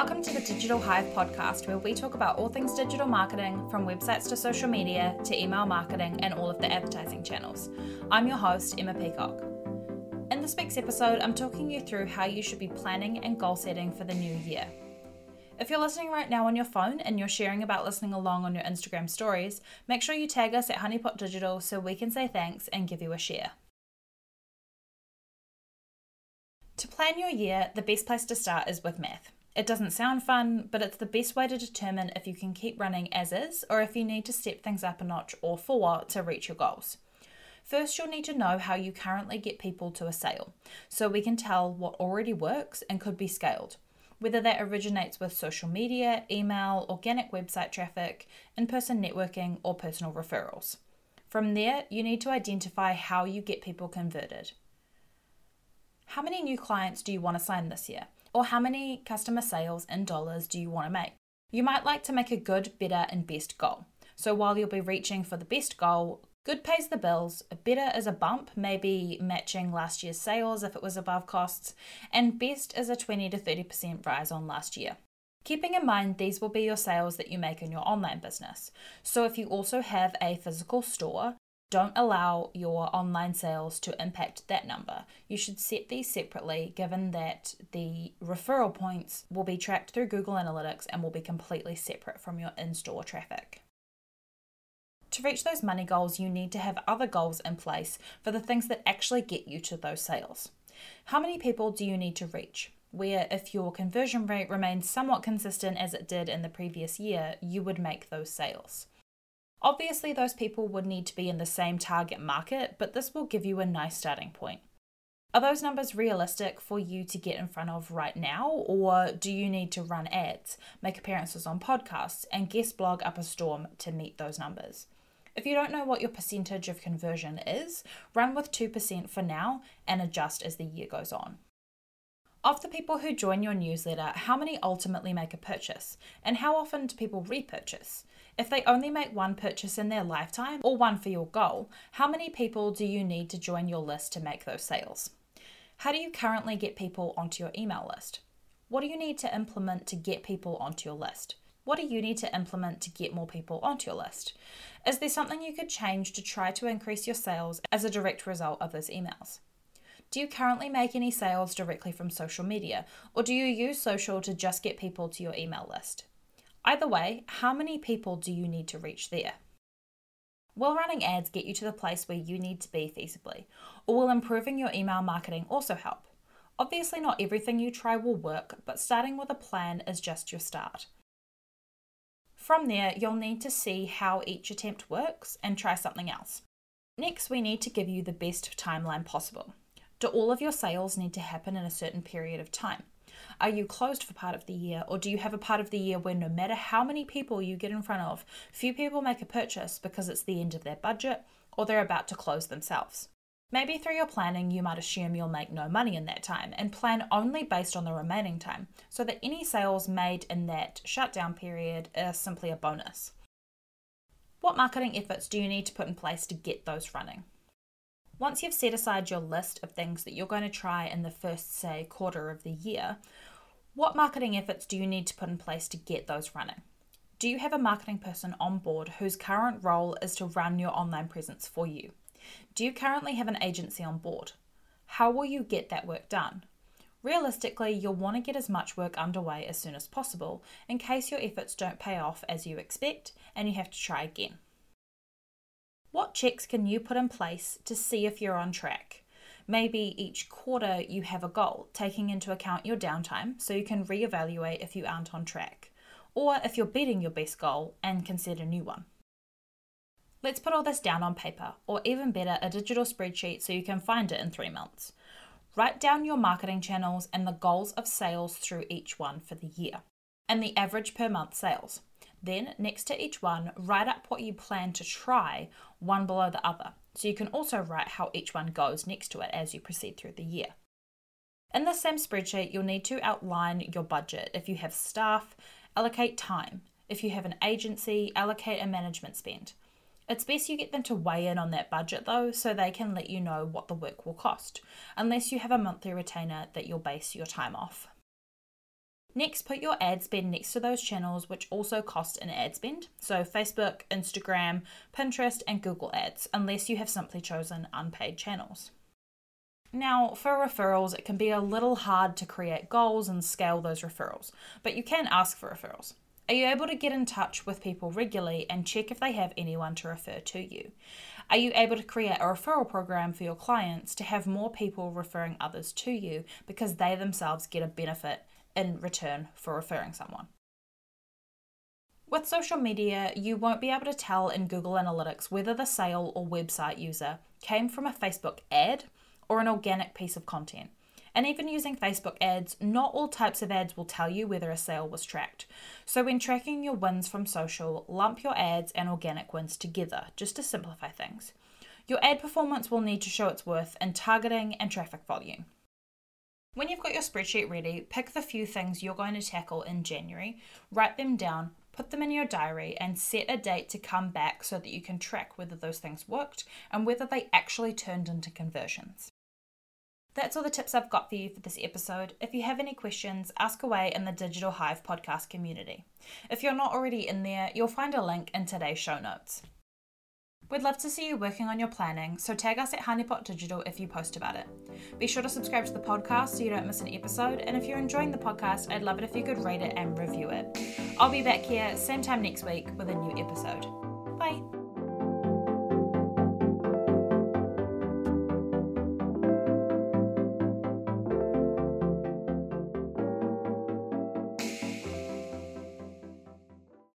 Welcome to the Digital Hive podcast, where we talk about all things digital marketing, from websites to social media to email marketing and all of the advertising channels. I'm your host, Emma Peacock. In this week's episode, I'm talking you through how you should be planning and goal setting for the new year. If you're listening right now on your phone and you're sharing about listening along on your Instagram stories, make sure you tag us at Honeypot Digital so we can say thanks and give you a share. To plan your year, the best place to start is with math. It doesn't sound fun, but it's the best way to determine if you can keep running as is or if you need to step things up a notch or four to reach your goals. First, you'll need to know how you currently get people to a sale so we can tell what already works and could be scaled, whether that originates with social media, email, organic website traffic, in person networking, or personal referrals. From there, you need to identify how you get people converted. How many new clients do you want to sign this year? Or how many customer sales in dollars do you want to make? You might like to make a good, better, and best goal. So while you'll be reaching for the best goal, good pays the bills, better is a bump, maybe matching last year's sales if it was above costs, and best is a 20 to 30% rise on last year. Keeping in mind these will be your sales that you make in your online business. So if you also have a physical store, don't allow your online sales to impact that number. You should set these separately, given that the referral points will be tracked through Google Analytics and will be completely separate from your in store traffic. To reach those money goals, you need to have other goals in place for the things that actually get you to those sales. How many people do you need to reach? Where, if your conversion rate remains somewhat consistent as it did in the previous year, you would make those sales. Obviously, those people would need to be in the same target market, but this will give you a nice starting point. Are those numbers realistic for you to get in front of right now, or do you need to run ads, make appearances on podcasts, and guest blog up a storm to meet those numbers? If you don't know what your percentage of conversion is, run with 2% for now and adjust as the year goes on. Of the people who join your newsletter, how many ultimately make a purchase? And how often do people repurchase? If they only make one purchase in their lifetime or one for your goal, how many people do you need to join your list to make those sales? How do you currently get people onto your email list? What do you need to implement to get people onto your list? What do you need to implement to get more people onto your list? Is there something you could change to try to increase your sales as a direct result of those emails? Do you currently make any sales directly from social media, or do you use social to just get people to your email list? Either way, how many people do you need to reach there? Will running ads get you to the place where you need to be feasibly, or will improving your email marketing also help? Obviously, not everything you try will work, but starting with a plan is just your start. From there, you'll need to see how each attempt works and try something else. Next, we need to give you the best timeline possible. Do all of your sales need to happen in a certain period of time? Are you closed for part of the year, or do you have a part of the year where no matter how many people you get in front of, few people make a purchase because it's the end of their budget or they're about to close themselves? Maybe through your planning, you might assume you'll make no money in that time and plan only based on the remaining time, so that any sales made in that shutdown period are simply a bonus. What marketing efforts do you need to put in place to get those running? Once you've set aside your list of things that you're going to try in the first, say, quarter of the year, what marketing efforts do you need to put in place to get those running? Do you have a marketing person on board whose current role is to run your online presence for you? Do you currently have an agency on board? How will you get that work done? Realistically, you'll want to get as much work underway as soon as possible in case your efforts don't pay off as you expect and you have to try again. What checks can you put in place to see if you're on track? Maybe each quarter you have a goal, taking into account your downtime so you can reevaluate if you aren't on track, or if you're beating your best goal and can set a new one. Let's put all this down on paper, or even better, a digital spreadsheet so you can find it in three months. Write down your marketing channels and the goals of sales through each one for the year, and the average per month sales. Then, next to each one, write up what you plan to try, one below the other. So you can also write how each one goes next to it as you proceed through the year. In the same spreadsheet, you'll need to outline your budget. If you have staff, allocate time. If you have an agency, allocate a management spend. It's best you get them to weigh in on that budget though, so they can let you know what the work will cost, unless you have a monthly retainer that you'll base your time off. Next, put your ad spend next to those channels which also cost an ad spend. So, Facebook, Instagram, Pinterest, and Google Ads, unless you have simply chosen unpaid channels. Now, for referrals, it can be a little hard to create goals and scale those referrals, but you can ask for referrals. Are you able to get in touch with people regularly and check if they have anyone to refer to you? Are you able to create a referral program for your clients to have more people referring others to you because they themselves get a benefit in return for referring someone? With social media, you won't be able to tell in Google Analytics whether the sale or website user came from a Facebook ad or an organic piece of content. And even using Facebook ads, not all types of ads will tell you whether a sale was tracked. So, when tracking your wins from social, lump your ads and organic wins together just to simplify things. Your ad performance will need to show its worth in targeting and traffic volume. When you've got your spreadsheet ready, pick the few things you're going to tackle in January, write them down, put them in your diary, and set a date to come back so that you can track whether those things worked and whether they actually turned into conversions. That's all the tips I've got for you for this episode. If you have any questions, ask away in the Digital Hive podcast community. If you're not already in there, you'll find a link in today's show notes. We'd love to see you working on your planning, so tag us at Honeypot Digital if you post about it. Be sure to subscribe to the podcast so you don't miss an episode, and if you're enjoying the podcast, I'd love it if you could rate it and review it. I'll be back here same time next week with a new episode. Bye.